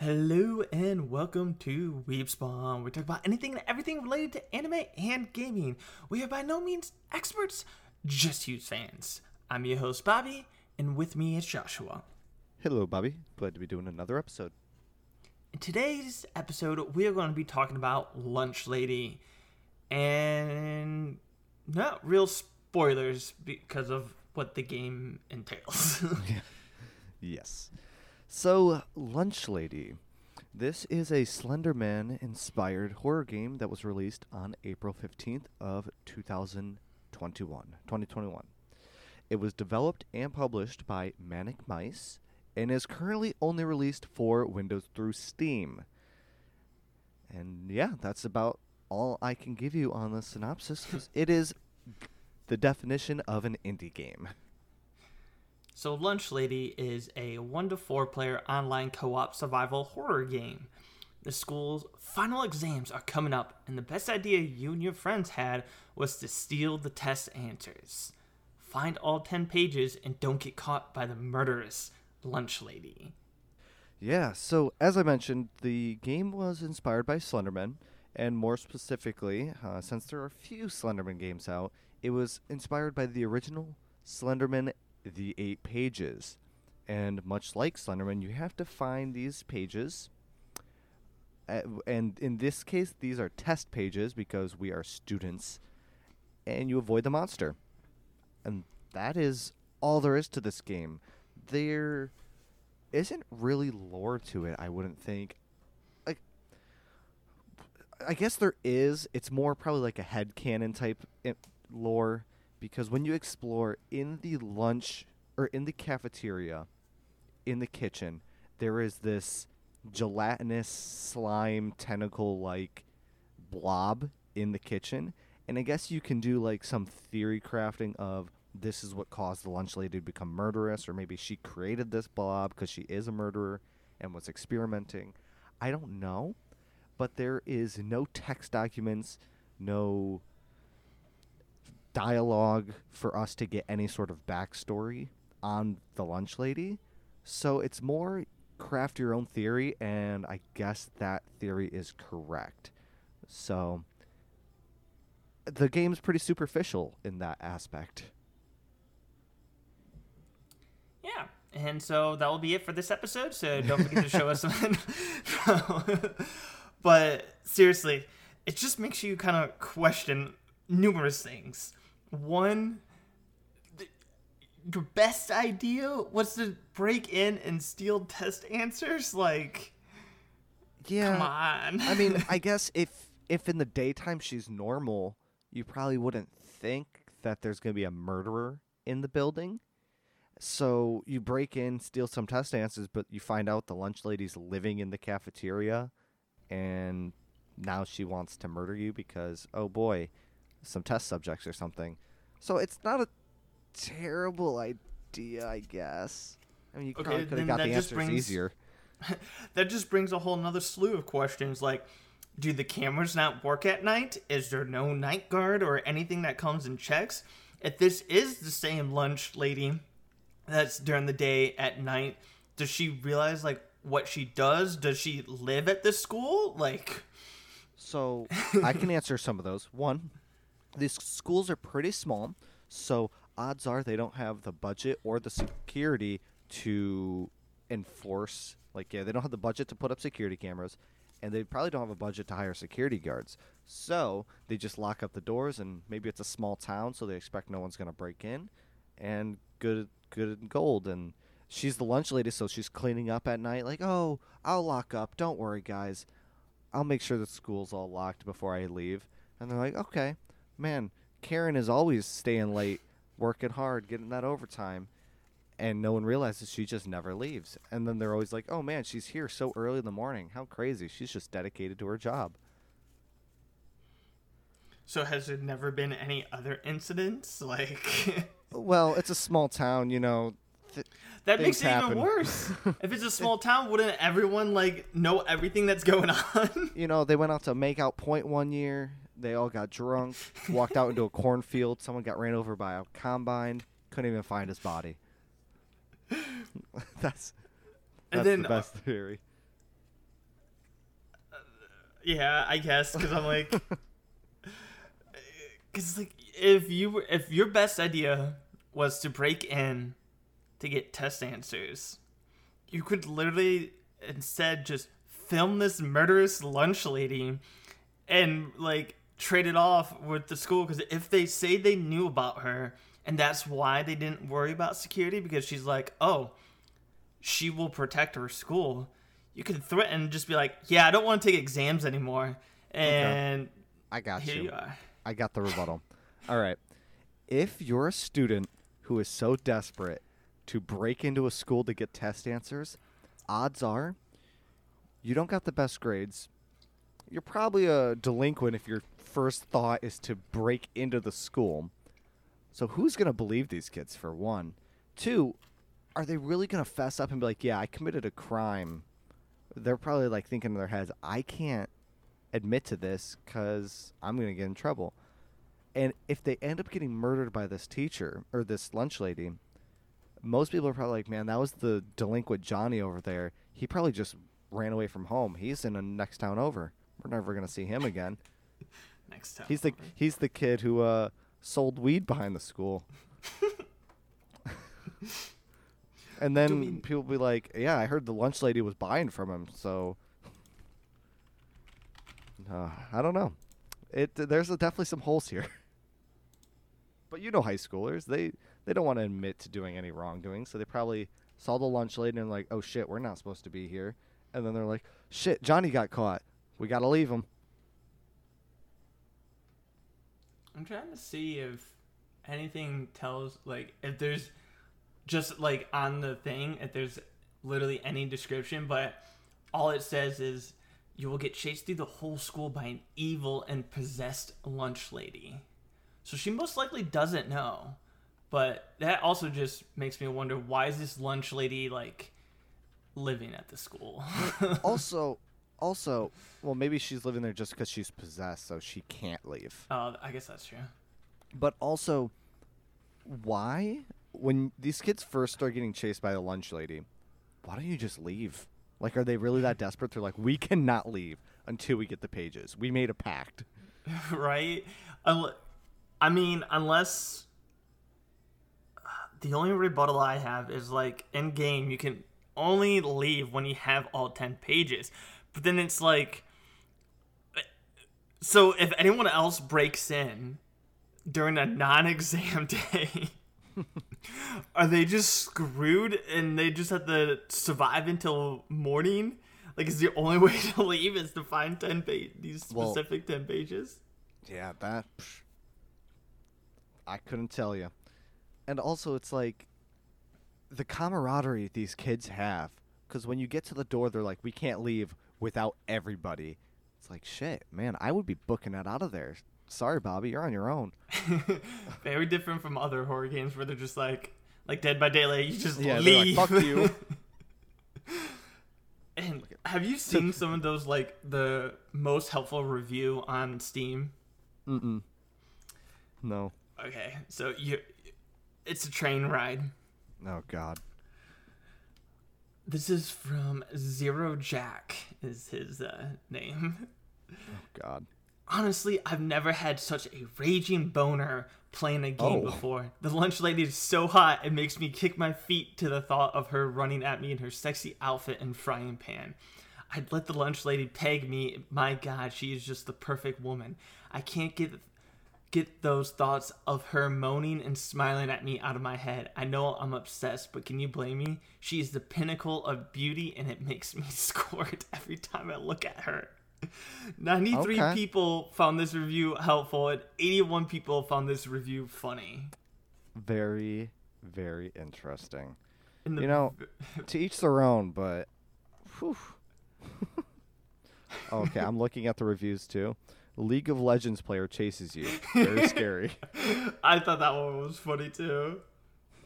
Hello and welcome to Weebspawn. We talk about anything and everything related to anime and gaming. We are by no means experts, just huge fans. I'm your host Bobby, and with me is Joshua. Hello, Bobby. Glad to be doing another episode. In today's episode, we are going to be talking about Lunch Lady, and not real spoilers because of what the game entails. Yes. So, Lunch Lady. This is a Slenderman inspired horror game that was released on April 15th of 2021. 2021. It was developed and published by Manic Mice and is currently only released for Windows through Steam. And yeah, that's about all I can give you on the synopsis because it is the definition of an indie game. So, Lunch Lady is a 1 to 4 player online co op survival horror game. The school's final exams are coming up, and the best idea you and your friends had was to steal the test answers. Find all 10 pages and don't get caught by the murderous Lunch Lady. Yeah, so as I mentioned, the game was inspired by Slenderman, and more specifically, uh, since there are a few Slenderman games out, it was inspired by the original Slenderman The Eight Pages. And much like Slenderman, you have to find these pages. Uh, and in this case, these are test pages because we are students, and you avoid the monster. And that is all there is to this game. There isn't really lore to it, I wouldn't think. I guess there is. It's more probably like a head canon type lore because when you explore in the lunch or in the cafeteria, in the kitchen, there is this gelatinous slime tentacle like blob in the kitchen. And I guess you can do like some theory crafting of this is what caused the lunch lady to become murderous, or maybe she created this blob because she is a murderer and was experimenting. I don't know, but there is no text documents, no dialogue for us to get any sort of backstory on the lunch lady. So it's more craft your own theory, and I guess that theory is correct. So the game's pretty superficial in that aspect. Yeah. And so that will be it for this episode. So don't forget to show us something. but seriously, it just makes you kind of question numerous things. One, th- your best idea was to break in and steal test answers? Like, Yeah. come on. I mean, I guess if if in the daytime she's normal, you probably wouldn't think that there's going to be a murderer in the building. So you break in, steal some test answers, but you find out the lunch lady's living in the cafeteria and now she wants to murder you because oh boy, some test subjects or something. So it's not a terrible idea, I guess. I mean, you Okay, probably could have got the answers brings- easier. that just brings a whole nother slew of questions like do the cameras not work at night is there no night guard or anything that comes and checks if this is the same lunch lady that's during the day at night does she realize like what she does does she live at this school like So I can answer some of those. One, these schools are pretty small, so odds are they don't have the budget or the security to enforce. Like, yeah, they don't have the budget to put up security cameras, and they probably don't have a budget to hire security guards. So they just lock up the doors, and maybe it's a small town, so they expect no one's gonna break in, and good, good and gold. And she's the lunch lady, so she's cleaning up at night. Like, oh, I'll lock up. Don't worry, guys. I'll make sure the school's all locked before I leave. And they're like, okay, man, Karen is always staying late, working hard, getting that overtime. And no one realizes she just never leaves. And then they're always like, oh man, she's here so early in the morning. How crazy. She's just dedicated to her job. so has there never been any other incidents like Well, it's a small town, you know. Th- that makes it happen. even worse if it's a small town wouldn't everyone like know everything that's going on you know, they went out to make out point one year. They all got drunk, walked out into a cornfield. Someone got ran over by a combine. Couldn't even find his body. that's that's then, the uh, best theory. yeah, I guess because I'm like, because like if you were, if your best idea was to break in to get test answers, you could literally instead just film this murderous lunch lady and like trade it off with the school because if they say they knew about her and that's why they didn't worry about security because she's like oh she will protect her school you can threaten and just be like yeah i don't want to take exams anymore and I got here you. you are I got the rebuttal. All right. If you're a student who is so desperate to break into a school to get test answers, odds are you don't got the best grades. You're probably a delinquent if your first thought is to break into the school. So who's going to believe these kids for one? Two, are they really going to fess up and be like, "Yeah, I committed a crime." They're probably like thinking in their heads, "I can't admit to this cuz I'm going to get in trouble." And if they end up getting murdered by this teacher or this lunch lady, most people are probably like, "Man, that was the delinquent Johnny over there. He probably just ran away from home. He's in the next town over. We're never going to see him again." next time He's the he's the kid who uh, sold weed behind the school. and then mean- people be like, "Yeah, I heard the lunch lady was buying from him." So uh, I don't know. It there's definitely some holes here. but you know, high schoolers they they don't want to admit to doing any wrongdoing, so they probably saw the lunch lady and like, "Oh shit, we're not supposed to be here." And then they're like, "Shit, Johnny got caught. We got to leave him." I'm trying to see if anything tells like if there's just like on the thing if there's literally any description, but all it says is you will get chased through the whole school by an evil and possessed lunch lady. So she most likely doesn't know. But that also just makes me wonder why is this lunch lady like living at the school? also, also, well, maybe she's living there just because she's possessed, so she can't leave. Oh, I guess that's true. But also, why, when these kids first start getting chased by the lunch lady, why don't you just leave? Like, are they really that desperate? They're like, we cannot leave until we get the pages. We made a pact. right? I mean, unless the only rebuttal I have is like in game, you can only leave when you have all 10 pages. But then it's like, so if anyone else breaks in during a non exam day, are they just screwed and they just have to survive until morning? Like, is the only way to leave is to find 10 pa- these Well- specific 10 pages? Yeah, that. psh, I couldn't tell you. And also, it's like the camaraderie these kids have. Because when you get to the door, they're like, we can't leave without everybody. It's like, shit, man, I would be booking that out of there. Sorry, Bobby, you're on your own. Very different from other horror games where they're just like, like Dead by Daylight, you just Yeah, they're like, leave. "Fuck you." and have you seen some of those like the most helpful review on Steam? Mm-mm. No. Okay, so you, it's a train ride. Oh, God. This is from Zero Jack is his uh, name. Oh, God. Honestly, I've never had such a raging boner playing a game Oh. before. The lunch lady is so hot, it makes me kick my feet to the thought of her running at me in her sexy outfit and frying pan. I'd let the lunch lady peg me. My god, she is just the perfect woman. I can't get get those thoughts of her moaning and smiling at me out of my head. I know I'm obsessed, but can you blame me? She is the pinnacle of beauty and it makes me squirt every time I look at her. 93 Okay. people found this review helpful and 81 people found this review funny. Very, very interesting. The, You know, to each their own, but. Okay, I'm looking at the reviews too. League of Legends player chases you. Very scary. I thought that one was funny too.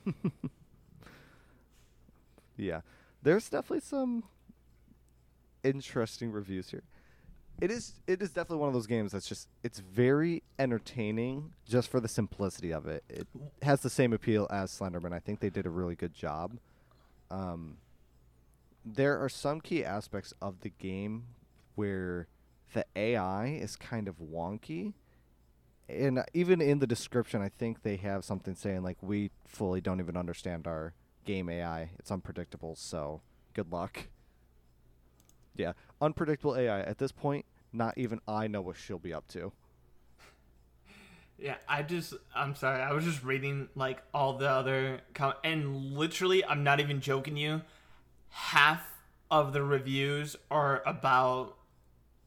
Yeah. There's definitely some interesting reviews here. It is it is definitely one of those games that's just it's very entertaining just for the simplicity of it. It has the same appeal as Slenderman. I think they did a really good job. Um there are some key aspects of the game where the AI is kind of wonky. And uh, even in the description, I think they have something saying like we fully don't even understand our game AI. It's unpredictable, so good luck. Yeah, unpredictable AI. At this point, not even I know what she'll be up to. Yeah, I just I'm sorry. I was just reading like all the other and literally I'm not even joking you. Half of the reviews are about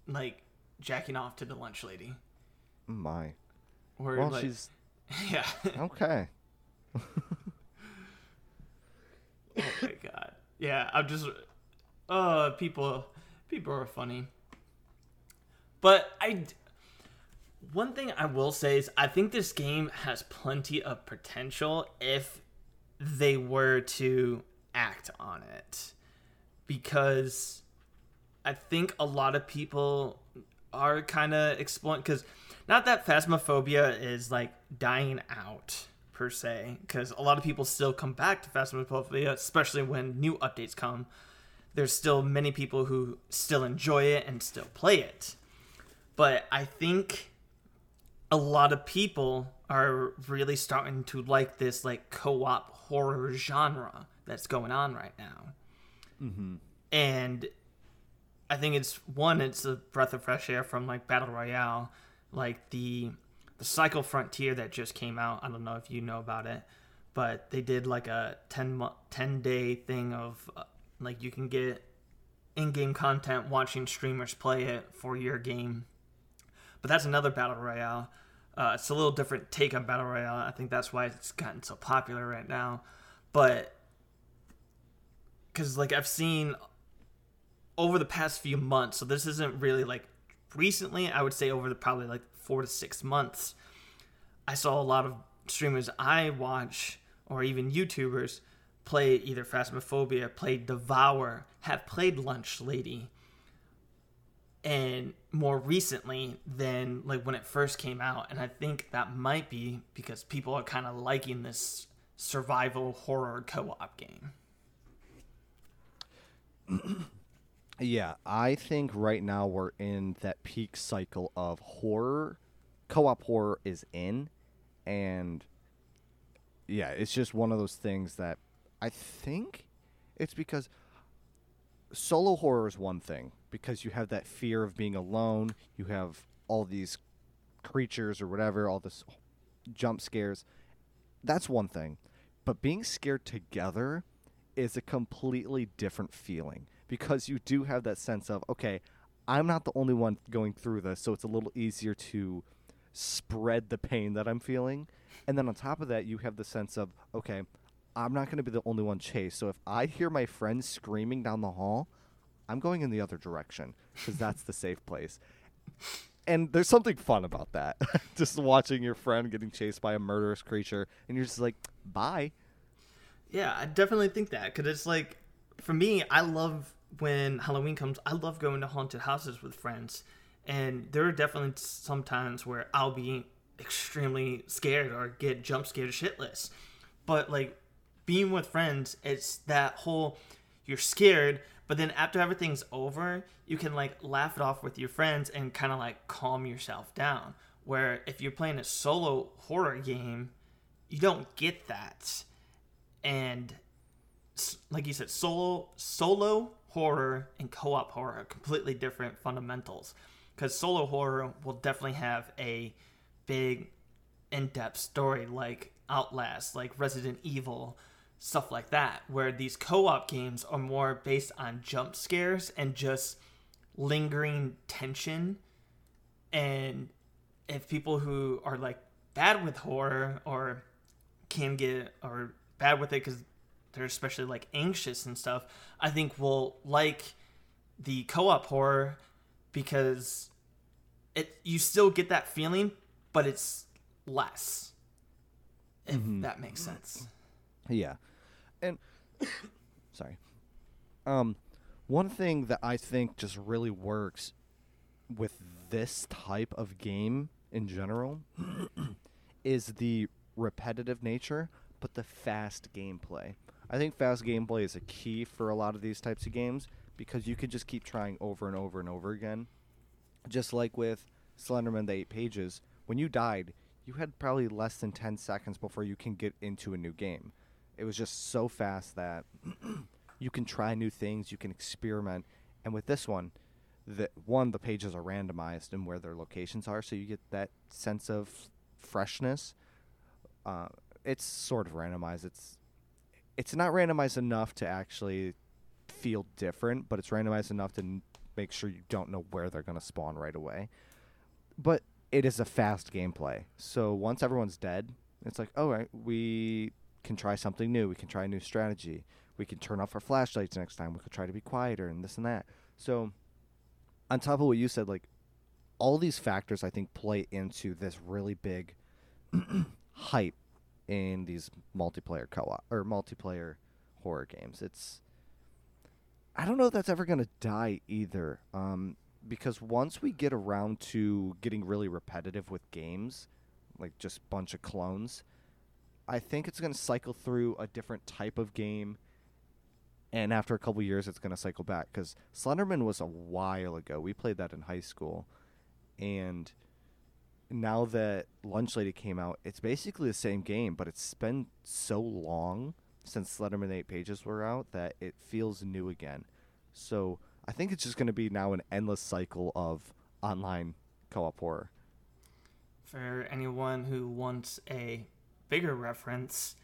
like jacking off to the lunch lady. My. Or Well, like, she's yeah. okay. oh my god. Yeah, I'm just uh people people are funny. But I. one thing I will say is I think this game has plenty of potential if they were to act on it. Because I think a lot of people are kind of exploring because not that phasmophobia is like dying out per se because a lot of people still come back to phasmophobia especially when new updates come. There's still many people who still enjoy it and still play it. But i think a lot of people are really starting to like this like co-op horror genre that's going on right now. Mm-hmm. and I think it's one, it's a breath of fresh air from like battle royale, like the the Cycle Frontier that just came out. I don't know if you know about it, but they did like a 10, mo- 10 day thing of uh, like you can get in-game content watching streamers play it for your game. But that's another battle royale. Uh, it's a little different take on battle royale. I think that's why it's gotten so popular right now. But because like I've seen over the past few months, so this isn't really like recently. I would say over the probably like four to six months, I saw a lot of streamers I watch or even YouTubers play either Phasmophobia, play Devour, have played Lunch Lady, and more recently than like when it first came out. And I think that might be because people are kind of liking this survival horror co-op game. Yeah, I think right now we're in that peak cycle of horror. Co-op horror is in, and yeah, it's just one of those things that I think it's because solo horror is one thing because you have that fear of being alone. You have all these creatures or whatever, all this jump scares. That's one thing, but being scared together is a completely different feeling because you do have that sense of okay i'm not the only one going through this so it's a little easier to spread the pain that i'm feeling. And then on top of that you have the sense of okay i'm not going to be the only one chased. So if i hear my friends screaming down the hall i'm going in the other direction because that's the safe place. And there's something fun about that. Just watching your friend getting chased by a murderous creature and you're just like bye. Yeah, I definitely think that because it's like, for me, I love when Halloween comes. I love going to haunted houses with friends, and there are definitely some times where I'll be extremely scared or get jump scared shitless. But like being with friends, it's that whole you're scared, but then after everything's over, you can like laugh it off with your friends and kind of like calm yourself down. Where if you're playing a solo horror game, you don't get that and like you said solo solo horror and co-op horror are completely different fundamentals. Because solo horror will definitely have a big in-depth story like outlast like resident evil stuff like that where these co-op games are more based on jump scares and just lingering tension. And if people who are like bad with horror or can get or bad with it because they're especially like anxious and stuff i think will like the co-op horror because it you still get that feeling but it's less if that makes sense Yeah. And sorry. Um one thing that I think just really works with this type of game in general is the repetitive nature but the fast gameplay. I think fast gameplay is a key for a lot of these types of games because you can just keep trying over and over and over again. Just like with Slenderman, the eight pages, when you died, you had probably less than 10 seconds before you can get into a new game. It was just so fast that you can try new things, you can experiment. And with this one, the one the pages are randomized and where their locations are, so you get that sense of freshness. Uh, it's sort of randomized. It's it's not randomized enough to actually feel different, but it's randomized enough to n- make sure you don't know where they're going to spawn right away. But it is a fast gameplay. So once everyone's dead, it's like, all right, we can try something new. We can try a new strategy. We can turn off our flashlights next time. We could try to be quieter and this and that. So on top of what you said, like all these factors I think play into this really big hype in these multiplayer co-op or multiplayer horror games. It's I don't know if that's ever going to die either. Um, because once we get around to getting really repetitive with games, like just bunch of clones, I think it's going to cycle through a different type of game and after a couple years it's going to cycle back cuz Slenderman was a while ago. We played that in high school and now that Lunch Lady came out, it's basically the same game, but it's been so long since Slenderman 8 pages were out that it feels new again. So I think it's just going to be now an endless cycle of online co-op horror. For anyone who wants a bigger reference,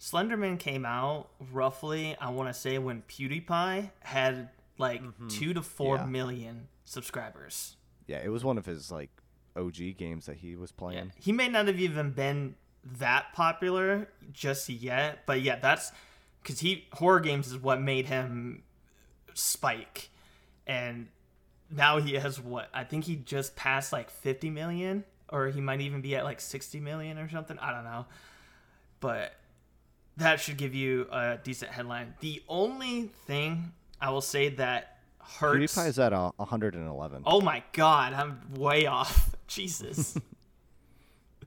Slenderman came out roughly, I want to say, when PewDiePie had like mm-hmm. two to four yeah. million subscribers. Yeah, it was one of his like OG games that he was playing. Yeah. He may not have even been that popular just yet, but yeah, that's because he horror games is what made him spike, and now he has what I think he just passed like 50 million, or he might even be at like 60 million or something. I don't know, but that should give you a decent headline. The only thing I will say that hurts. PewDiePie is at a 111. Oh my god, I'm way off. Jesus.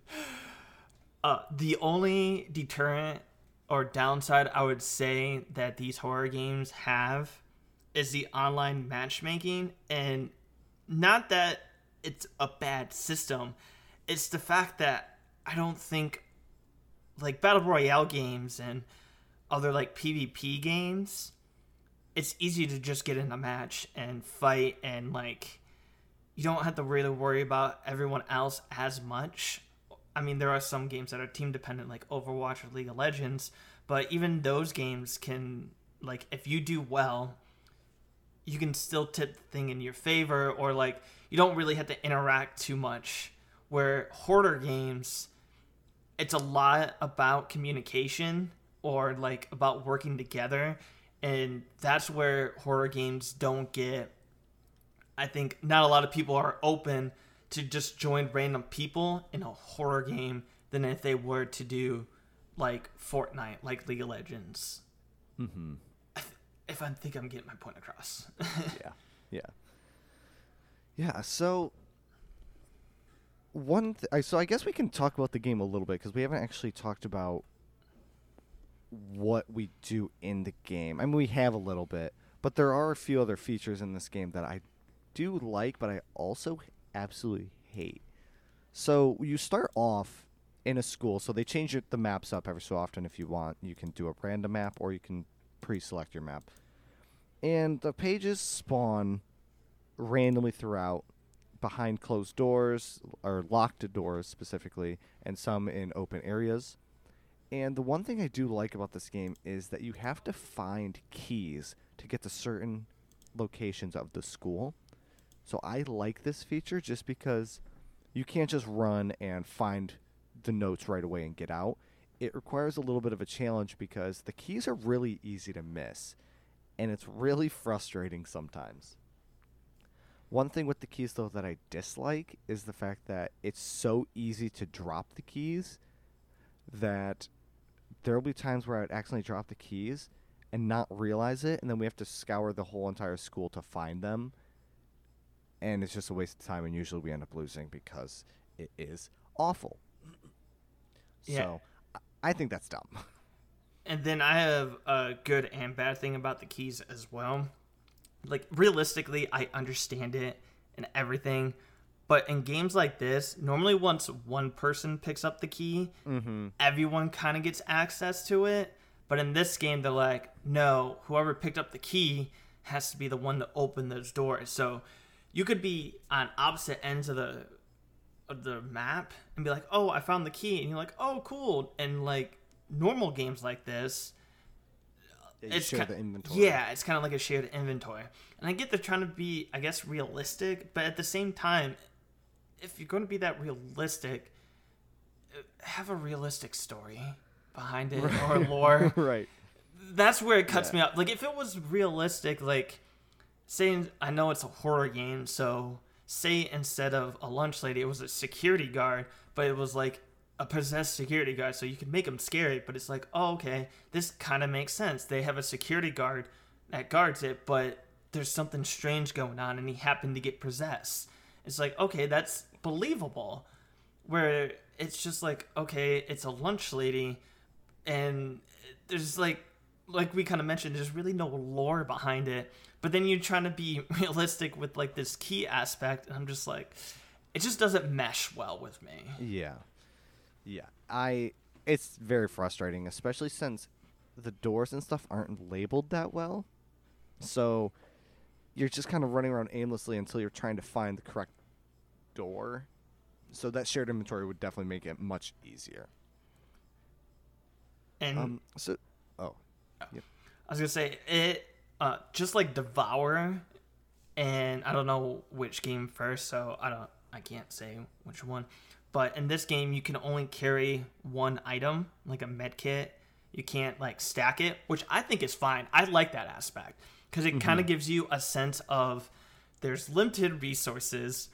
uh, the only deterrent or downside I would say that these horror games have is the online matchmaking, and not that it's a bad system. It's the fact that I don't think like battle royale games and other like PvP games, it's easy to just get in a match and fight and like you don't have to really worry about everyone else as much. I mean, there are some games that are team dependent like Overwatch or League of Legends, but even those games can like if you do well, you can still tip the thing in your favor or like you don't really have to interact too much where hoarder games it's a lot about communication or like about working together and that's where horror games don't get i think not a lot of people are open to just join random people in a horror game than if they were to do like fortnite like league of legends mm-hmm. if i think i'm getting my point across yeah yeah yeah so one th- so I guess we can talk about the game a little bit because we haven't actually talked about what we do in the game. I mean, we have a little bit, but there are a few other features in this game that I do like, but I also absolutely hate. So you start off in a school, so they change the maps up every so often if you want. You can do a random map or you can pre-select your map. And the pages spawn randomly throughout behind closed doors or locked doors specifically, and some in open areas. And the one thing I do like about this game is that you have to find keys to get to certain locations of the school. So I like this feature just because you can't just run and find the notes right away and get out. It requires a little bit of a challenge because the keys are really easy to miss, and it's really frustrating sometimes. One thing with the keys though that I dislike is the fact that it's so easy to drop the keys that there will be times where I'd accidentally drop the keys and not realize it, and then we have to scour the whole entire school to find them. And it's just a waste of time, and usually we end up losing because it is awful. Yeah. So I think that's dumb. And then I have a good and bad thing about the keys as well like realistically, I understand it and everything. But in games like this, normally once one person picks up the key, Mm-hmm. everyone kind of gets access to it. But in this game, they're like, no, whoever picked up the key has to be the one to open those doors. So you could be on opposite ends of the of the map and be like, oh, I found the key, and you're like, oh, cool. And like normal games like this, Yeah, you share ki- the inventory. Yeah, it's kind of like a shared inventory. And I get they're trying to be, I guess, realistic, but at the same time, if you're going to be that realistic, uh, have a realistic story behind it or lore. right. That's where it cuts Yeah. me up. Like if it was realistic, like saying I know it's a horror game, so say instead of a lunch lady, it was a security guard, but it was like a possessed security guard, so you could make them scary. But it's like, oh, okay, this kind of makes sense. They have a security guard that guards it, but there's something strange going on, and he happened to get possessed. It's like, okay, that's believable. Where it's just like, okay, it's a lunch lady, and there's like like we kind of mentioned there's really no lore behind it but then you're trying to be realistic with like this key aspect and i'm just like it just doesn't mesh well with me Yeah. Yeah. I it's very frustrating, especially since the doors and stuff aren't labeled that well. So you're just kind of running around aimlessly until you're trying to find the correct door. So that shared inventory would definitely make it much easier. and Um so oh. i was gonna say it uh just like devour and i don't know which game first so i don't i can't say which one. But in this game you can only carry one item like a med kit. You can't like stack it which i think is fine. I like that aspect because it kind of gives you a sense of there's limited resources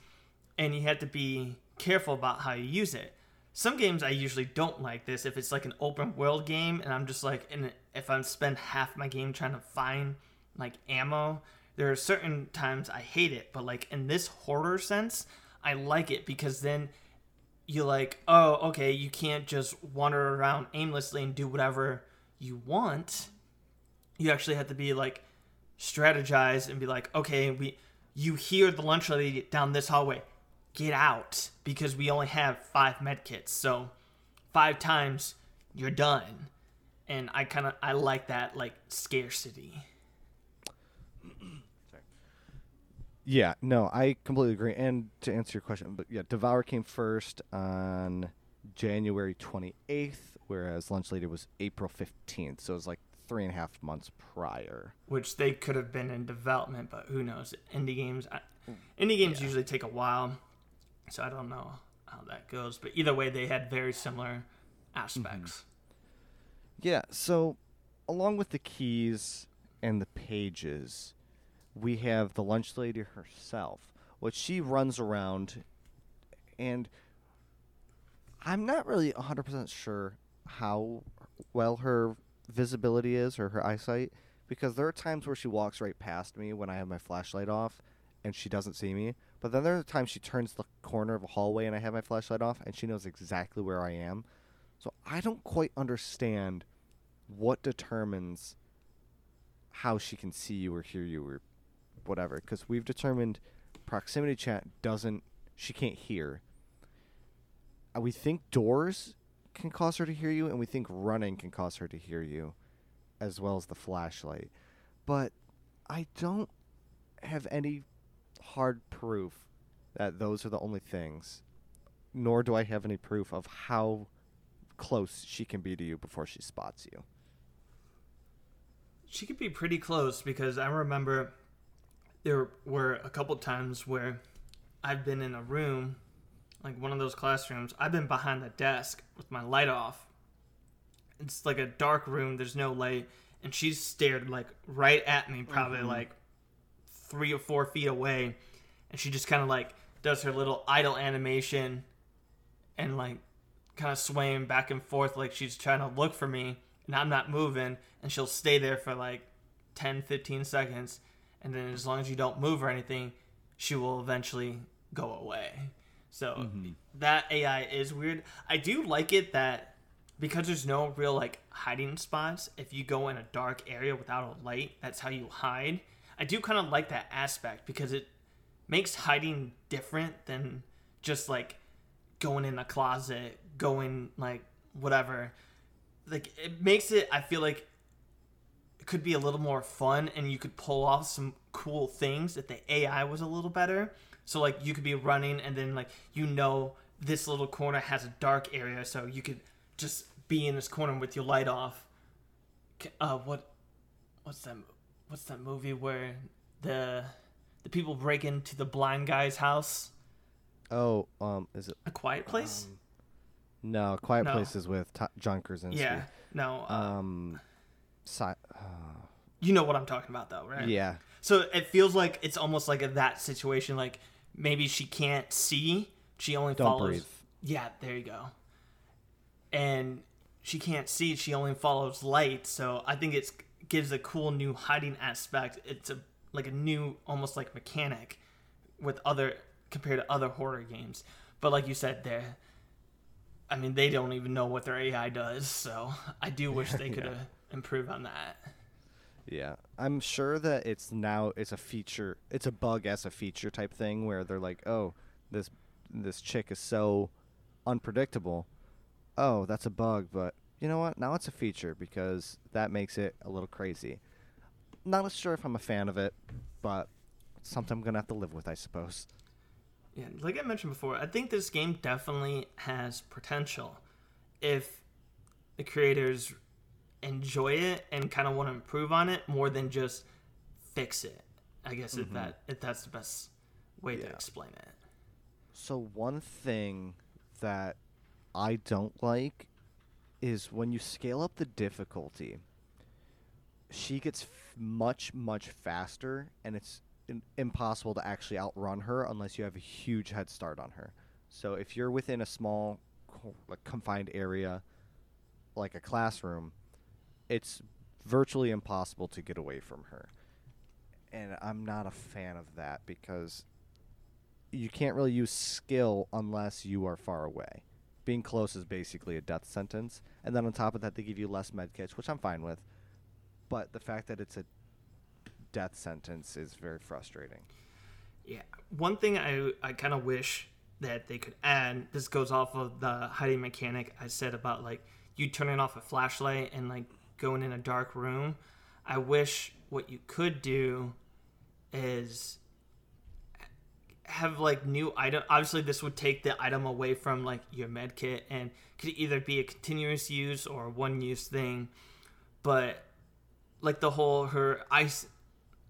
and you have to be careful about how you use it some games i usually don't like this if it's like an open world game and i'm just like and if i'm spend half my game trying to find like ammo there are certain times i hate it but like in this horror sense i like it because then you like oh okay you can't just wander around aimlessly and do whatever you want. You actually have to be like strategize and be like okay we you hear the lunch lady down this hallway get out because we only have five med kits so five times you're done and i kind of i like that like scarcity Yeah, no, I completely agree. And to answer your question, but yeah, Devour came first on January 28th, whereas Lunch Lady was April 15th. So it was like three and a half months prior. which they could have been in development but who knows indie games I, indie games usually take a while so i don't know how that goes but either way they had very similar aspects mm-hmm. Yeah, so along with the keys and the pages, we have the lunch lady herself, which she runs around and I'm not really 100% sure how well her visibility is or her eyesight because there are times where she walks right past me when I have my flashlight off and she doesn't see me. But then there are times she turns the corner of a hallway and I have my flashlight off and she knows exactly where I am. So I don't quite understand what determines how she can see you or hear you or whatever because we've determined proximity chat doesn't she can't hear. Uh, we think doors can cause her to hear you and we think running can cause her to hear you as well as the flashlight. But I don't have any hard proof that those are the only things nor do I have any proof of how close she can be to you before she spots you. she could be pretty close because i remember there were a couple times where i've been in a room like one of those classrooms i've been behind the desk with my light off it's like a dark room there's no light and she's stared like right at me probably mm-hmm. like three or four feet away and she just kind of like does her little idle animation and like kind of swaying back and forth like she's trying to look for me and i'm not moving and she'll stay there for like 10 15 seconds and then as long as you don't move or anything she will eventually go away. So mm-hmm. that ai is weird. I do like it that because there's no real like hiding spots if you go in a dark area without a light that's how you hide i do kind of like that aspect because it makes hiding different than just like going in a closet, going like whatever. Like it makes it I feel like it could be a little more fun and you could pull off some cool things if the AI was a little better. So like you could be running and then like you know this little corner has a dark area so you could just be in this corner with your light off. Uh what what's that what's that movie where the the people break into the blind guy's house? Oh, um, is it? A quiet place? Um, no, Quiet No. Place is with T- John Krasinski. yeah. No. Uh, Um, si- uh, you know what I'm talking about though, right? yeah. So it feels like it's almost like a, that situation. Like maybe she can't see. She only Don't follows. breathe. Yeah, there you go. And she can't see. She only follows light. So I think it gives a cool new hiding aspect. It's a like a new, almost like mechanic with other compared to other horror games. But like you said, there. I mean, they don't even know what their AI does. So I do wish they could Yeah. have improved on that. Yeah, I'm sure that it's now it's a feature, it's a bug as a feature type thing where they're like, oh, this this chick is so unpredictable. Oh, that's a bug, but you know what? Now it's a feature because that makes it a little crazy. Not sure if I'm a fan of it, but something I'm gonna have to live with, I suppose. Yeah, like I mentioned before, I think this game definitely has potential if the creators enjoy it and kind of want to improve on it more than just fix it. I guess if mm-hmm. that if that's the best way to explain it. So one thing that I don't like is when you scale up the difficulty. She gets f- much much faster, and it's in- impossible to actually outrun her unless you have a huge head start on her. So if you're within a small, like confined area, like a classroom, it's virtually impossible to get away from her. And I'm not a fan of that because you can't really use skill unless you are far away. Being close is basically a death sentence, and then on top of that, they give you less med kits, which I'm fine with. But the fact that it's a death sentence is very frustrating. Yeah. One thing I I kind of wish that they could add. This goes off of the hiding mechanic I said about like you turning off a flashlight and like going in a dark room. I wish what you could do is have like new item obviously this would take the item away from like your med kit and could either be a continuous use or one use thing. But like the whole her ice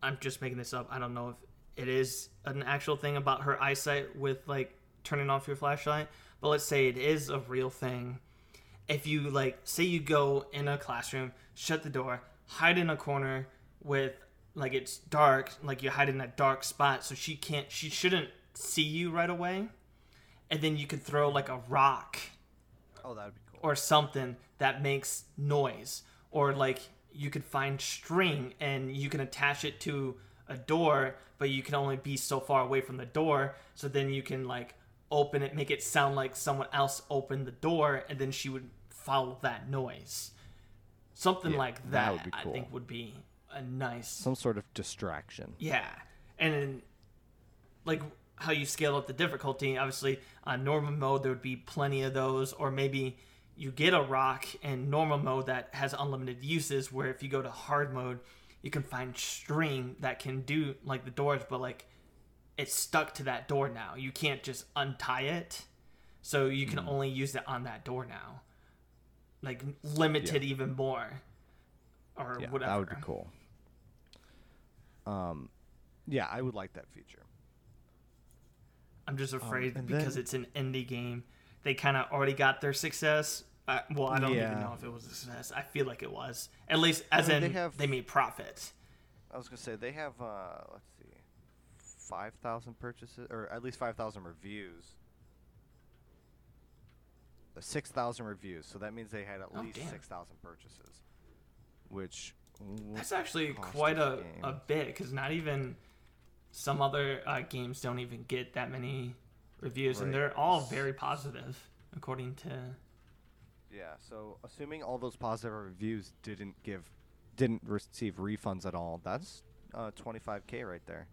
i'm just making this up i don't know if it is an actual thing about her eyesight with like turning off your flashlight but let's say it is a real thing. If you like say you go in a classroom shut the door hide in a corner with like it's dark like you hide in a dark spot so she can't she shouldn't see you right away. And then you could throw like a rock Oh, that would be cool. or something that makes noise. Or like you could find string and you can attach it to a door but you can only be so far away from the door. So then you can like open it make it sound like someone else opened the door and then she would follow that noise. Something Yeah, like that that, be i think would be a nice Some sort of distraction. yeah, and then, like how you scale up the difficulty. Obviously, on normal mode there would be plenty of those, or maybe you get a rock in normal mode that has unlimited uses. Where if you go to hard mode, you can find string that can do like the doors, but like it's stuck to that door now. You can't just untie it, so you can hmm. only use it on that door now. Like limited even more, or Yeah, whatever. that would be cool. Um, yeah, I would like that feature. I'm just afraid and because then- it's an indie game. They kind of already got their success. Uh, well, I don't even know if it was a success. I feel like it was. At least, as I in, mean, they they, have- made profit. I was gonna say they have uh let's see, five thousand purchases or at least five thousand reviews. Six thousand reviews, so that means they had at Oh, least damn. six thousand purchases, which That's actually quite a, a bit because not even some other uh, games don't even get that many reviews, and they're all very positive according to. yeah. So assuming all those positive reviews didn't give, didn't receive refunds at all, that's uh twenty five k right there.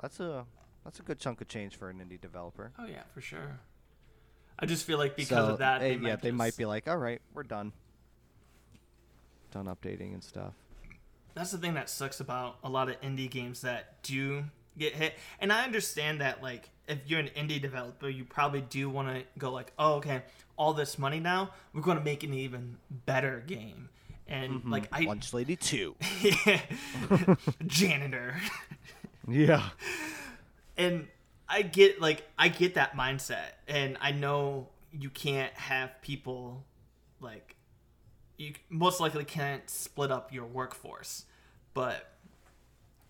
that's a that's a good chunk of change for an indie developer. Oh yeah, for sure. I just feel like because so, of that, eh, they might yeah, they might be like, all right, we're done, done updating and stuff. that's the thing that sucks about a lot of indie games that do get hit. And I understand that like if you're an indie developer, you probably do want to go like, oh okay, all this money now, we're going to make an even better game. And mm-hmm. like I Lunch Lady Two. janitor. yeah. and I get like I get that mindset, and I know you can't have people like you most likely can't split up your workforce, but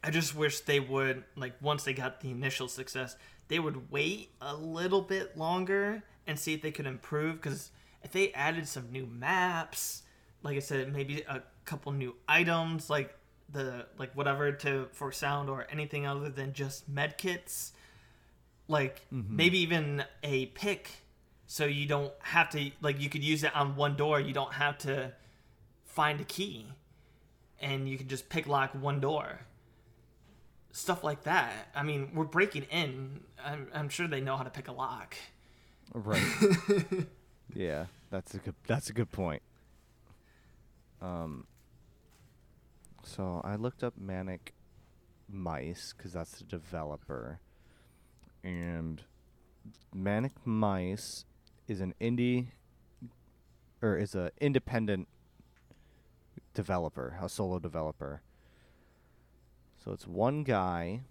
I just wish they would like once they got the initial success, they would wait a little bit longer and see if they could improve because if they added some new maps, like I said, maybe a couple new items like the like whatever to for sound or anything other than just med kits like mm-hmm. maybe even a pick so you don't have to like you could use it on one door you don't have to find a key and you can just pick lock one door stuff like that i mean we're breaking in i'm, I'm sure they know how to pick a lock Right. yeah, that's a good that's a good point. Um so I looked up Manic Mice cuz that's the developer. And Manic Mice is an indie or is a independent developer, a solo developer. So it's one guy.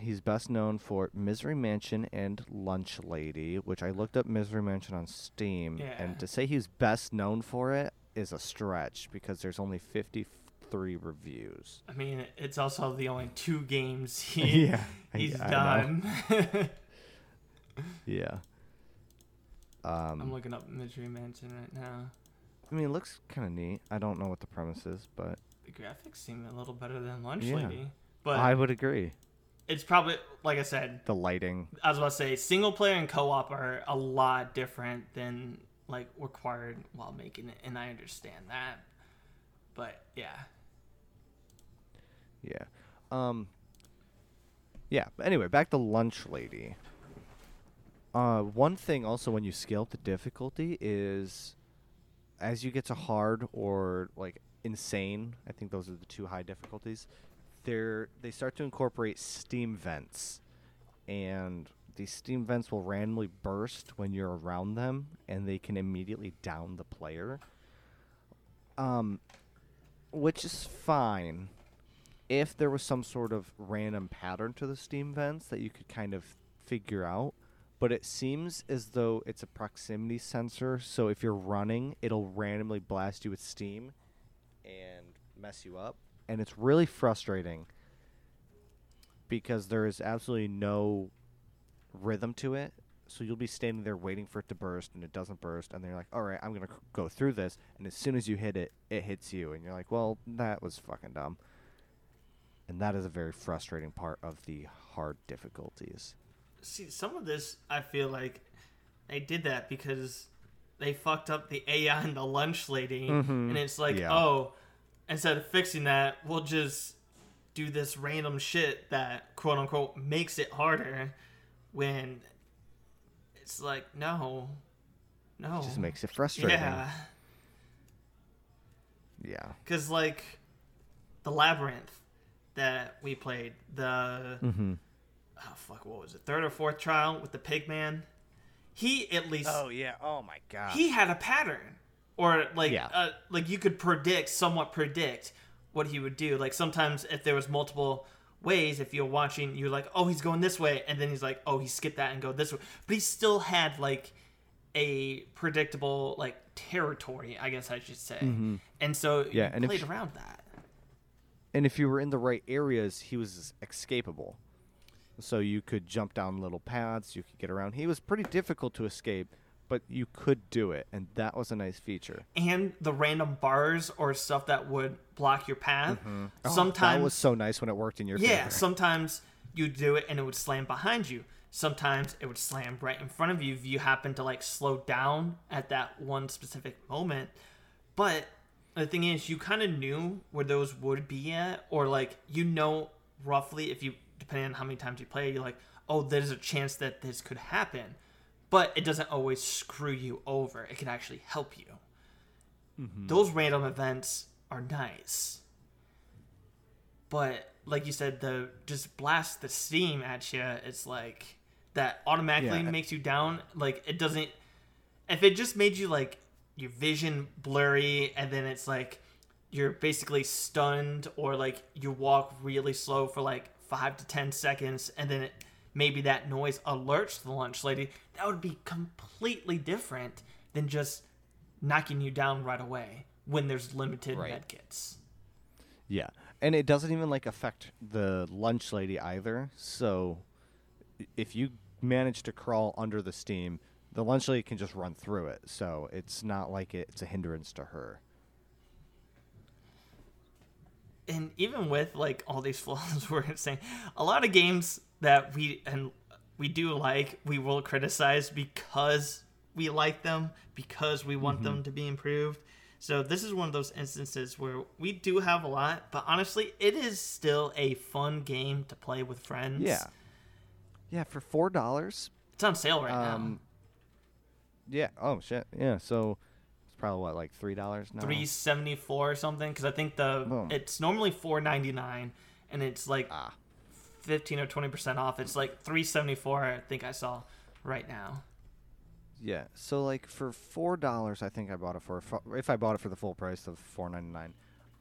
He's best known for Misery Mansion and Lunch Lady, which I looked up Misery Mansion on Steam, Yeah. and to say he's best known for it is a stretch because there's only 53 reviews. i mean it's also the only two games he, Yeah, he's I done Yeah. Um, i'm looking up misery mansion right now I mean, it looks kind of neat. I don't know what the premise is, but the graphics seem a little better than lunch Yeah. lady but I would agree. it's probably like i said The lighting. I was about to say single player and co-op are a lot different than like required while making it, and I understand that. But yeah, Yeah. Um Yeah, but anyway, back to Lunch Lady. Uh one thing also when you scale up the difficulty is as you get to hard or like insane, I think those are the two high difficulties, they're they start to incorporate steam vents. And these steam vents will randomly burst when you're around them and they can immediately down the player. Um which is fine if there was some sort of random pattern to the steam vents that you could kind of figure out but it seems as though it's a proximity sensor so if you're running it'll randomly blast you with steam and mess you up. And it's really frustrating because there is absolutely no rhythm to it. So you'll be standing there waiting for it to burst and it doesn't burst and then you're like all right i'm going to go through this. And as soon as you hit it it hits you and you're like well that was fucking dumb. And that is a very frustrating part of the hard difficulties see some of this I feel like they did that because they fucked up the AI and the lunch lady, and it's like Yeah. oh, instead of fixing that, we'll just do this random shit that quote unquote makes it harder when it's like no, no, just makes it frustrating yeah. yeah Because, like, the Labyrinth that we played, the. mm-hmm. Oh, fuck, what was it? Third or fourth trial with the pig man? He at least. Oh yeah oh my god He had a pattern. Or, like, Yeah. uh, like you could predict, somewhat predict what he would do. Like, sometimes if there was multiple ways, if you're watching, you're like, oh, he's going this way. And then he's like, oh, he skipped that and go this way. But he still had, like, a predictable, like, territory, I guess I should say. And so Mm-hmm. Yeah, you and played you- around that. and if you were in the right areas he was escapable so you could jump down little paths you could get around he was pretty difficult to escape but you could do it and that was a nice feature and the random bars or stuff that would block your path. Mm-hmm. Oh, Sometimes, that was so nice when it worked in your face. yeah, favor sometimes you'd do it and it would slam behind you. Sometimes it would slam right in front of you if you happen to like slow down at that one specific moment. But the thing is, you kind of knew where those would be at, or like you know roughly if you depending on how many times you play, you're like, oh, there's a chance that this could happen. But it doesn't always screw you over. It can actually help you. Mm-hmm. Those random events are nice. But like you said, the just blast the steam at you. It's like that automatically Yeah. makes you down. Like it doesn't. If it just made you like your vision blurry, and then it's like you're basically stunned, or like you walk really slow for like five to ten seconds, and then it, maybe that noise alerts the lunch lady. That would be completely different than just knocking you down right away when there's limited Right. medkits. Yeah, and it doesn't even like affect the lunch lady either. So if you manage to crawl under the steam, the lunch lady can just run through it. So it's not like it's a hindrance to her. And even with like all these flaws we're saying a lot of games that we and we do like we will criticize because we like them because we want them to be improved so this is one of those instances where we do have a lot but honestly it is still a fun game to play with friends Yeah. Yeah, for four dollars. it's on sale right Um, yeah. Oh shit. Yeah. So it's probably what like three dollars now. now 374 or something because i think the Boom. it's normally 499 and it's like Ah. 15 or 20% off it's like 374 i think i saw right now Yeah. So like for four dollars, I think I bought it for. If I bought it for the full price of four ninety nine,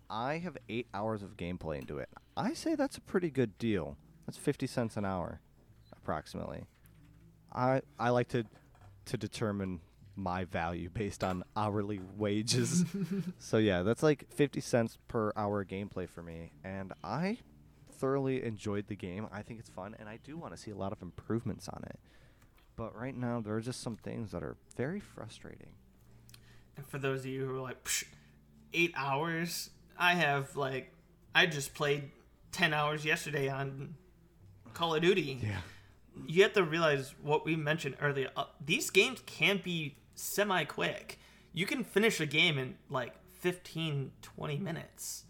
I have eight hours of gameplay into it. I say that's a pretty good deal. That's fifty cents an hour, approximately. I I like to to determine my value based on hourly wages. so yeah, that's like fifty cents per hour gameplay for me, and I thoroughly enjoyed the game. I think it's fun, and I do want to see a lot of improvements on it. But right now, there are just some things that are very frustrating. And for those of you who are like, Psh, eight hours, I have like, I just played 10 hours yesterday on Call of Duty. Yeah. You have to realize what we mentioned earlier. Uh, these games can be semi quick. You can finish a game in like 15, 20 minutes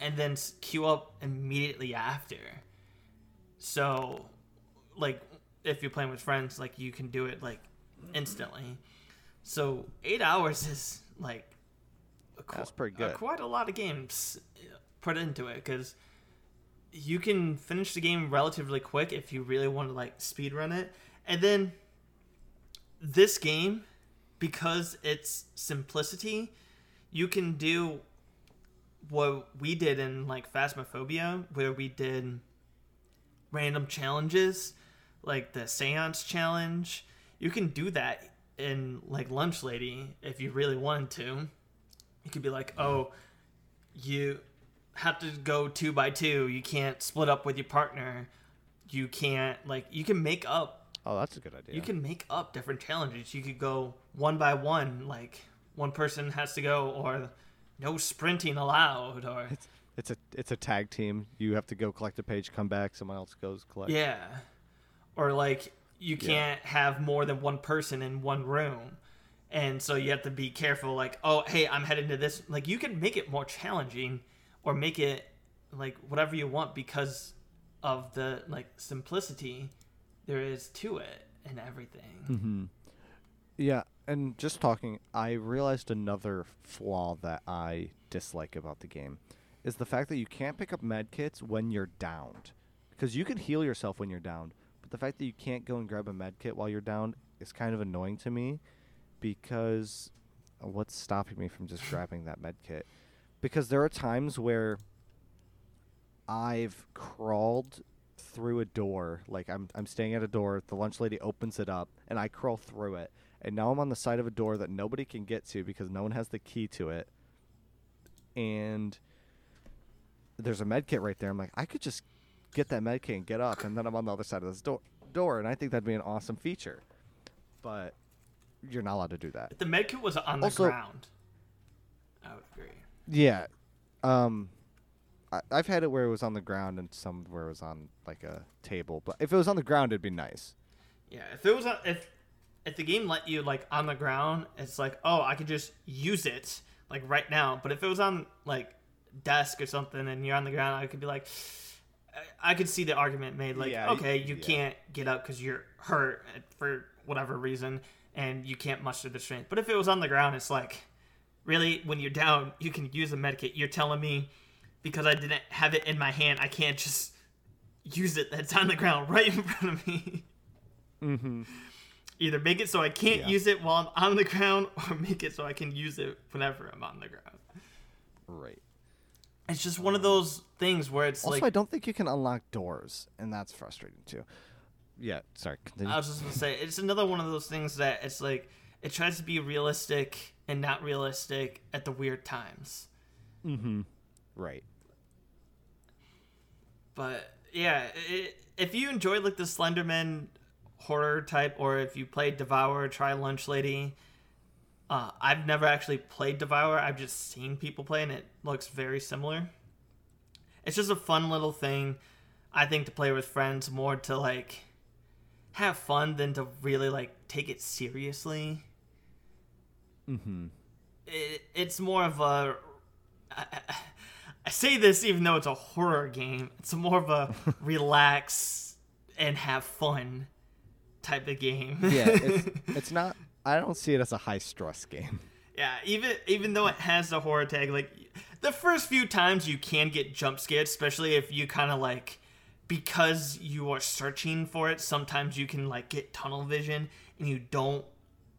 and then queue up immediately after. So, like, if you're playing with friends, like, you can do it like instantly. So eight hours is like a That's pretty a- good. quite a lot of games uh, put into it because you can finish the game relatively quick if you really want to like speed run it, and then this game because it's simplicity, you can do what we did in like Phasmophobia, where we did random challenges, like the Seance challenge. You can do that in like Lunch Lady if you really wanted to. You could be like, oh, you have to go two by two. You can't split up with your partner. You can't like you can make up Oh, that's a good idea. you can make up different challenges. You could go one by one, like one person has to go, or no sprinting allowed, or It's it's a it's a tag team. You have to go collect a page, come back. Someone else goes collect. yeah, or like you can't have more than one person in one room, and so you have to be careful. Like, oh, hey, I'm heading to this. Like, you can make it more challenging, or make it like whatever you want because of the like simplicity there is to it and everything. Mm-hmm. Yeah, and just talking, I realized another flaw that I dislike about the game is the fact that you can't pick up medkits when you're downed. Because you can heal yourself when you're downed, but the fact that you can't go and grab a medkit while you're downed is kind of annoying to me because uh, what's stopping me from just grabbing that medkit? Because there are times where I've crawled through a door. Like I'm I'm staying at a door, the lunch lady opens it up and I crawl through it. And now I'm on the side of a door that nobody can get to because no one has the key to it. And there's a med kit right there. I'm like, I could just get that med kit and get up and then I'm on the other side of this door door and I think that'd be an awesome feature. But you're not allowed to do that. If the medkit was on the Also- ground, I would agree. Yeah. Um I, I've had it where it was on the ground and some where it was on like a table. But if it was on the ground it'd be nice. Yeah, if it was on, if if the game let you like on the ground, it's like oh I could just use it like right now. But if it was on like desk or something and you're on the ground, I could be like, I could see the argument made like, Yeah, okay, you yeah. can't get up because you're hurt for whatever reason, and you can't muster the strength. But if it was on the ground, it's like, really, when you're down, you can use a medikit. You're telling me because I didn't have it in my hand, I can't just use it that's on the ground right in front of me. Mm-hmm. Either make it so I can't Yeah. use it while I'm on the ground, or make it so I can use it whenever I'm on the ground. Right. It's just one of those things where it's Also, like I don't think you can unlock doors, and that's frustrating too. Yeah. Sorry. Continue. I was just gonna say it's another one of those things that it's like it tries to be realistic and not realistic at the weird times. mm-hmm. Right. But yeah, it, if you enjoy like the Slenderman horror type, or if you played Devour, try Lunch Lady. Uh, I've never actually played Devour. I've just seen people play, and it looks very similar. It's just a fun little thing, I think, to play with friends more to like have fun than to really like take it seriously. Mm-hmm. it, it's more of a I, I- I say this even though it's a horror game it's more of a relax and have fun type of game Yeah. It's, it's not. I don't see it as a high stress game. yeah even even though it has the horror tag like the first few times you can get jump scared especially if you kind of like because you are searching for it sometimes you can like get tunnel vision and you don't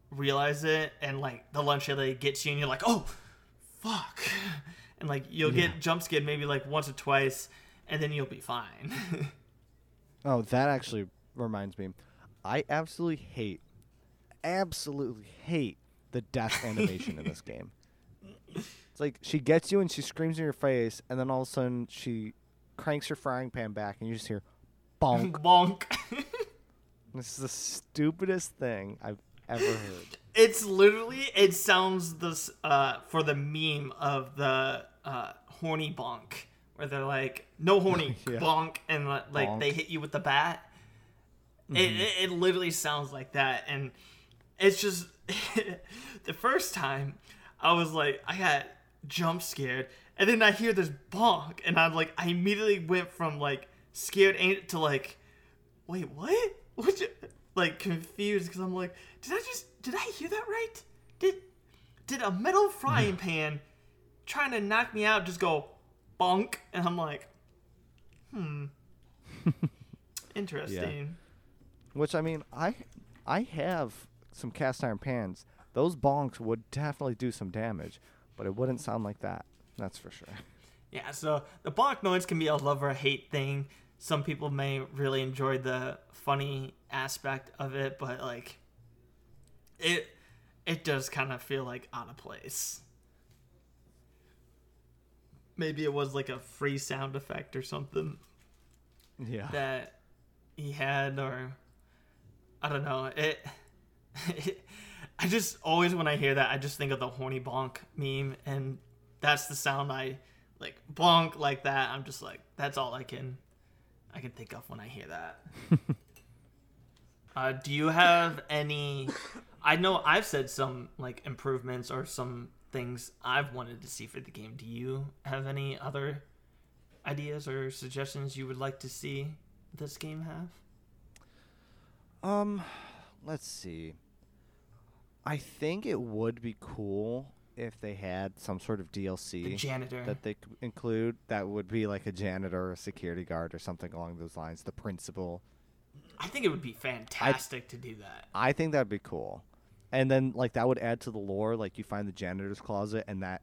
realize it and like the lunch lady gets you and you're like oh fuck and like you'll get jump scared maybe like once or twice and then you'll be fine Oh, that actually reminds me. I absolutely hate, absolutely hate the death animation in this game. It's like she gets you and she screams in your face, and then all of a sudden she cranks her frying pan back, and you just hear bonk. bonk this is the stupidest thing I've ever heard. it's literally it sounds this uh for the meme of the uh horny bonk where they're like no horny Yeah. bonk and like Bonk. they hit you with the bat it, Mm-hmm. it, it literally sounds like that and it's just the first time i was like i got jump scared and then i hear this bonk and i'm like i immediately went from like scared ain't to like wait what what you, like confused because i'm like did i just did i hear that right did did a metal frying pan trying to knock me out just go bonk and i'm like hmm interesting Yeah. Which I mean, I I have some cast iron pans. Those bonks would definitely do some damage, but it wouldn't sound like that. That's for sure. Yeah, so the bonk noise can be a love or hate thing. Some people may really enjoy the funny aspect of it, but like it it does kind of feel like out of place. Maybe it was like a free sound effect or something Yeah. that he had or I don't know. It, it I just always when I hear that I just think of the horny bonk meme and that's the sound I like bonk like that. I'm just like that's all I can I can think of when I hear that. uh, do you have any I know I've said some like improvements or some things I've wanted to see for the game. Do you have any other ideas or suggestions you would like to see this game have? Um, let's see. I think it would be cool if they had some sort of DLC The janitor. that they could include that would be like a janitor or a security guard or something along those lines. The principal. I think it would be fantastic to do that. I think that'd be cool. And then like that would add to the lore. Like you find the janitor's closet and that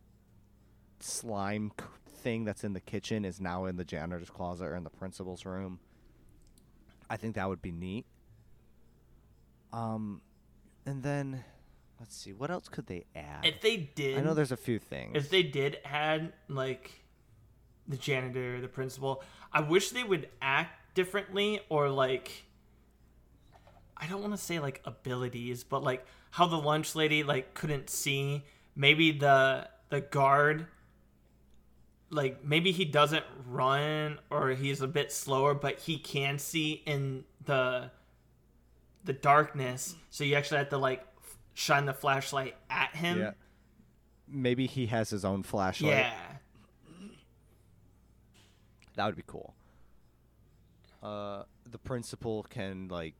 slime thing that's in the kitchen is now in the janitor's closet or in the principal's room. I think that would be neat. Um, and then let's see what else could they add. If they did, I know there's a few things. if they did add like the janitor, the principal, I wish they would act differently or like I don't want to say like abilities, but like how the lunch lady like couldn't see. Maybe the the guard like maybe he doesn't run or he's a bit slower, but he can see in the the darkness. So you actually have to like shine the flashlight at him. yeah. Maybe he has his own flashlight. Yeah. That would be cool. uh, the principal can like.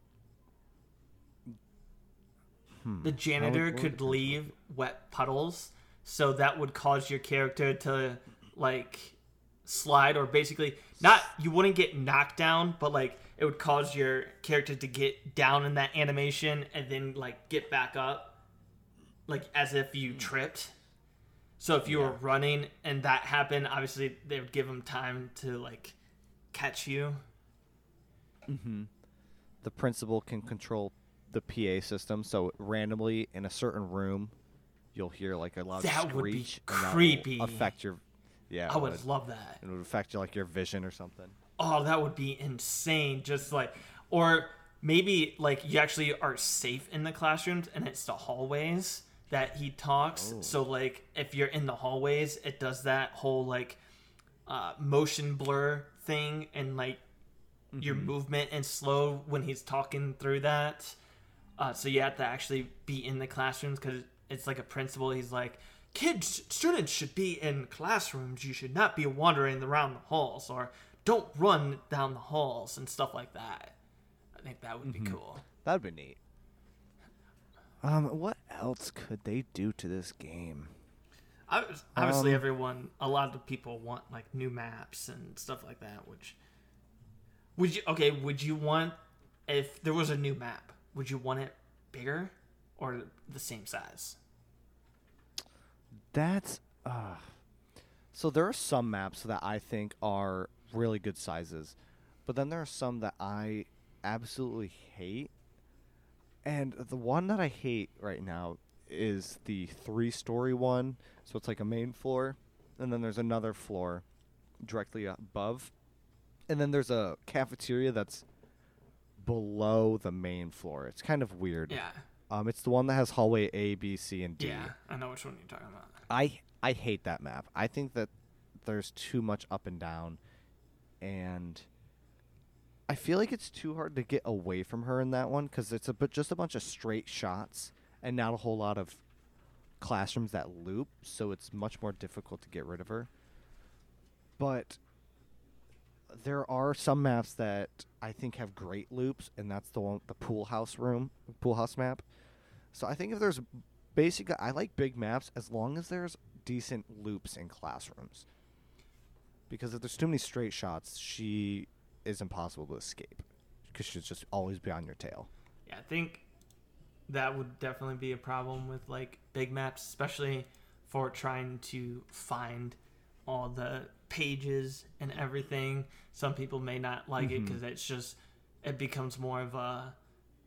Hmm. The janitor would could leave wet puddles, so that would cause your character to like slide or basically not you wouldn't get knocked down, but like it would cause your character to get down in that animation and then like get back up like as if you mm. tripped. So if you were running and that happened, obviously they would give them time to like catch you. Mm-hmm. the principal can control the PA system, so randomly in a certain room, you'll hear like a loud That would be screech. creepy. Affect your. Yeah, I it would love that. It would affect your like your vision or something. Oh, that would be insane. Just like, or maybe like you actually are safe in the classrooms and it's the hallways that he talks. Oh. So like, if you're in the hallways, it does that whole like uh, motion blur thing and like your movement and slow when he's talking through that. Uh, so you have to actually be in the classrooms because it's like a principal. He's like, kids, students should be in classrooms. You should not be wandering around the halls or don't run down the halls and stuff like that. I think that would be cool. That'd be neat. Um, what else could they do to this game? Obviously, Um, everyone, a lot of people want like new maps and stuff like that. Which would you? Okay, would you want if there was a new map? Would you want it bigger or the same size? That's uh so there are some maps that I think are really good sizes, but then there are some that I absolutely hate. And the one that I hate right now is the three-story one. So it's like a main floor, and then there's another floor directly above, and then there's a cafeteria that's below the main floor. It's kind of weird. Yeah, Um, it's the one that has hallway A, B, C, and D. yeah, I know which one you're talking about. I I hate that map. I think that there's too much up and down, and I feel like it's too hard to get away from her in that one because it's a but just a bunch of straight shots and not a whole lot of classrooms that loop. So it's much more difficult to get rid of her. But there are some maps that I think have great loops, and that's the one the pool house room, pool house map. So I think if there's basic, I like big maps as long as there's decent loops in classrooms. Because if there's too many straight shots, she is impossible to escape. Because she'll just always be on your tail. Yeah, I think that would definitely be a problem with like big maps, especially for trying to find all the pages and everything. Some people may not like it Mhm. because it's just it becomes more of a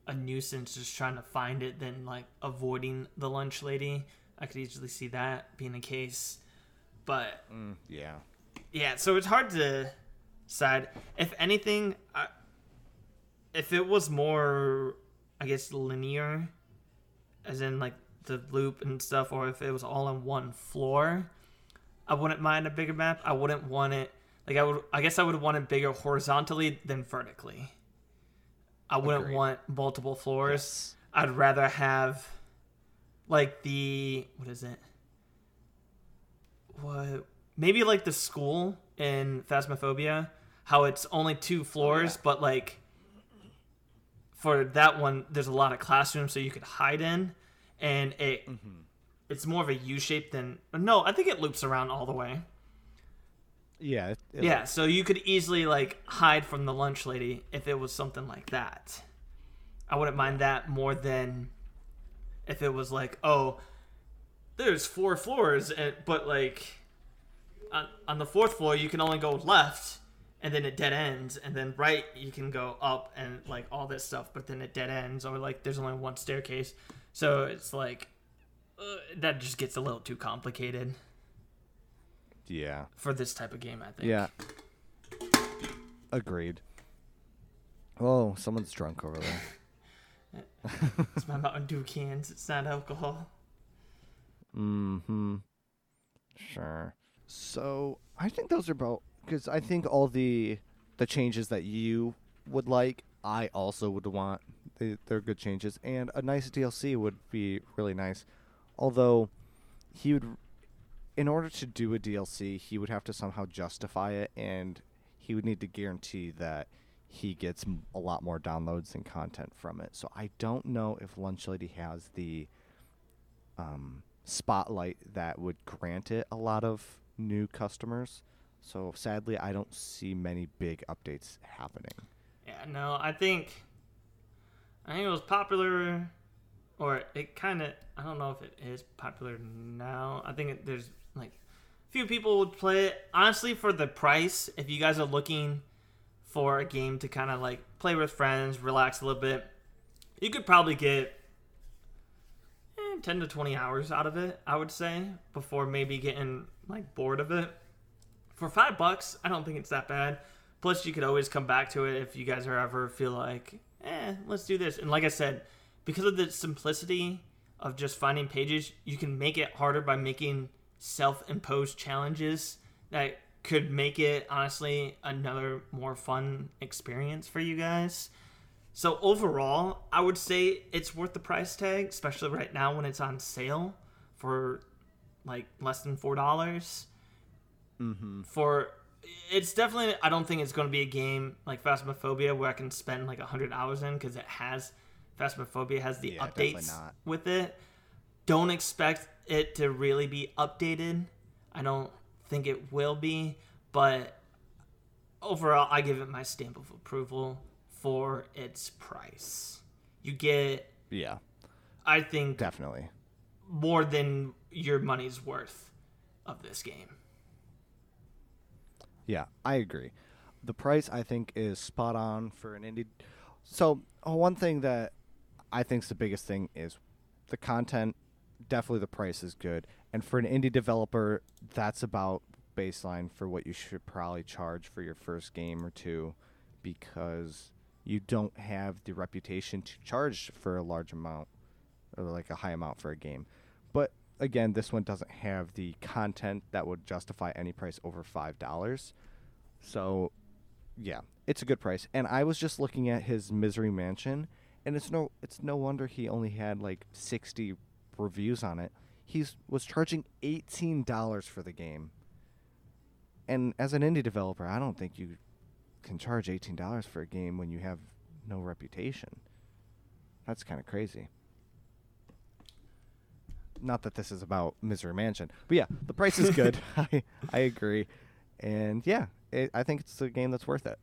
a nuisance just trying to find it than like avoiding the lunch lady. I could easily see that being the case, but Mm, yeah. yeah, so it's hard to decide. If anything, I, if it was more, I guess, linear, as in like the loop and stuff, or if it was all on one floor, I wouldn't mind a bigger map. I wouldn't want it like I would. I guess I would want it bigger horizontally than vertically. I wouldn't Agreed. want multiple floors. Yes. I'd rather have like the what is it? What maybe like the school in Phasmophobia, how it's only two oh, floors, but like for that one, there's a lot of classrooms so you could hide in, and it mm-hmm. it's more of a U shape than no. I think it loops around all the way. Yeah. It, it- Yeah, so you could easily like hide from the lunch lady if it was something like that. I wouldn't mind that more than if it was like, oh, there's four floors, and, but like on, on the fourth floor you can only go left, and then it dead ends, and then right you can go up and like all this stuff, but then it dead ends, or like there's only one staircase, so it's like uh, that just gets a little too complicated Yeah. for this type of game. I think. Yeah. Agreed. Oh, someone's drunk over there. It's my Mountain Dew cans. It's not alcohol. Mm-hmm. Sure. So I think those are about because I think all the the changes that you would like, I also would want. They, they're good changes, and a nice DLC would be really nice. Although he would, in order to do a DLC, he would have to somehow justify it, and he would need to guarantee that he gets a lot more downloads and content from it. So I don't know if Lunch Lady has the um, spotlight that would grant it a lot of new customers. So sadly, I don't see many big updates happening. Yeah, no, I think I think it was popular, or it kind of I don't know if it is popular now. I think it, there's like few people would play it honestly for the price. If you guys are looking for a game to kind of like play with friends, relax a little bit, you could probably get eh, 10 to 20 hours out of it, I would say, before maybe getting like bored of it. For five bucks, I don't think it's that bad. Plus, you could always come back to it if you guys are ever feel like, eh, let's do this. And like I said, because of the simplicity of just finding pages, you can make it harder by making self-imposed challenges that could make it honestly another more fun experience for you guys. So overall, I would say it's worth the price tag, especially right now when it's on sale for like less than four dollars. Mm-hmm. For it's definitely I don't think it's going to be a game like Phasmophobia where I can spend like hundred hours in because it has Phasmophobia has the Yeah, updates with it. Don't expect it to really be updated. I don't think it will be, but overall, I give it my stamp of approval for its price. You get, Yeah, I think, definitely. more than your money's worth of this game. Yeah, I agree. The price I think is spot on for an indie. So uh, one thing that I think is the biggest thing is the content. Definitely, the price is good, and for an indie developer, that's about baseline for what you should probably charge for your first game or two, because you don't have the reputation to charge for a large amount or like a high amount for a game. Again, this one doesn't have the content that would justify any price over five dollars. So, yeah, it's a good price. And I was just looking at his Misery Mansion, and it's no it's no wonder he only had like sixty reviews on it. He was charging eighteen dollars for the game. And as an indie developer, I don't think you can charge eighteen dollars for a game when you have no reputation. That's kind of crazy not that this is about Misery Mansion, but yeah, the price is good. I I agree, and yeah, it, I think it's a game that's worth it.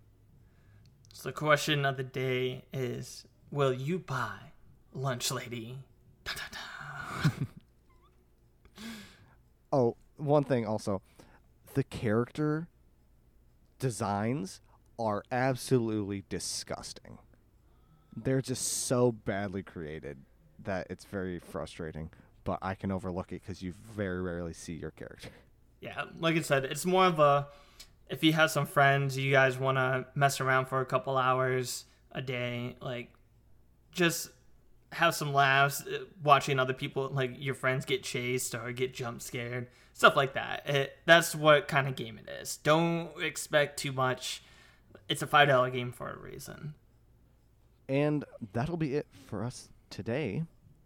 So the question of the day is: Will you buy Lunch Lady? Da, da, da. Oh, one thing also, the character designs are absolutely disgusting. They're just so badly created that it's very frustrating. But I can overlook it because you very rarely see your character. Yeah, like I said, it's more of a if you have some friends, you guys want to mess around for a couple hours a day, like just have some laughs uh, watching other people, like your friends get chased or get jump scared, stuff like that. It, that's what kind of game it is. Don't expect too much. It's a five dollar game for a reason. And that'll be it for us today.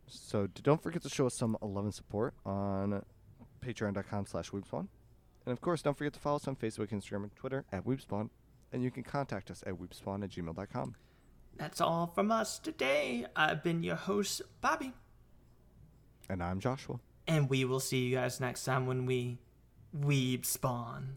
So don't forget to show us some 11 support on patreon.com slash weebspawn. And of course, don't forget to follow us on Facebook, Instagram, and Twitter at weebspawn. And you can contact us at weebspawn at gmail.com. That's all from us today. I've been your host, Bobby, And I'm Joshua. and we will see you guys next time when we weeb spawn.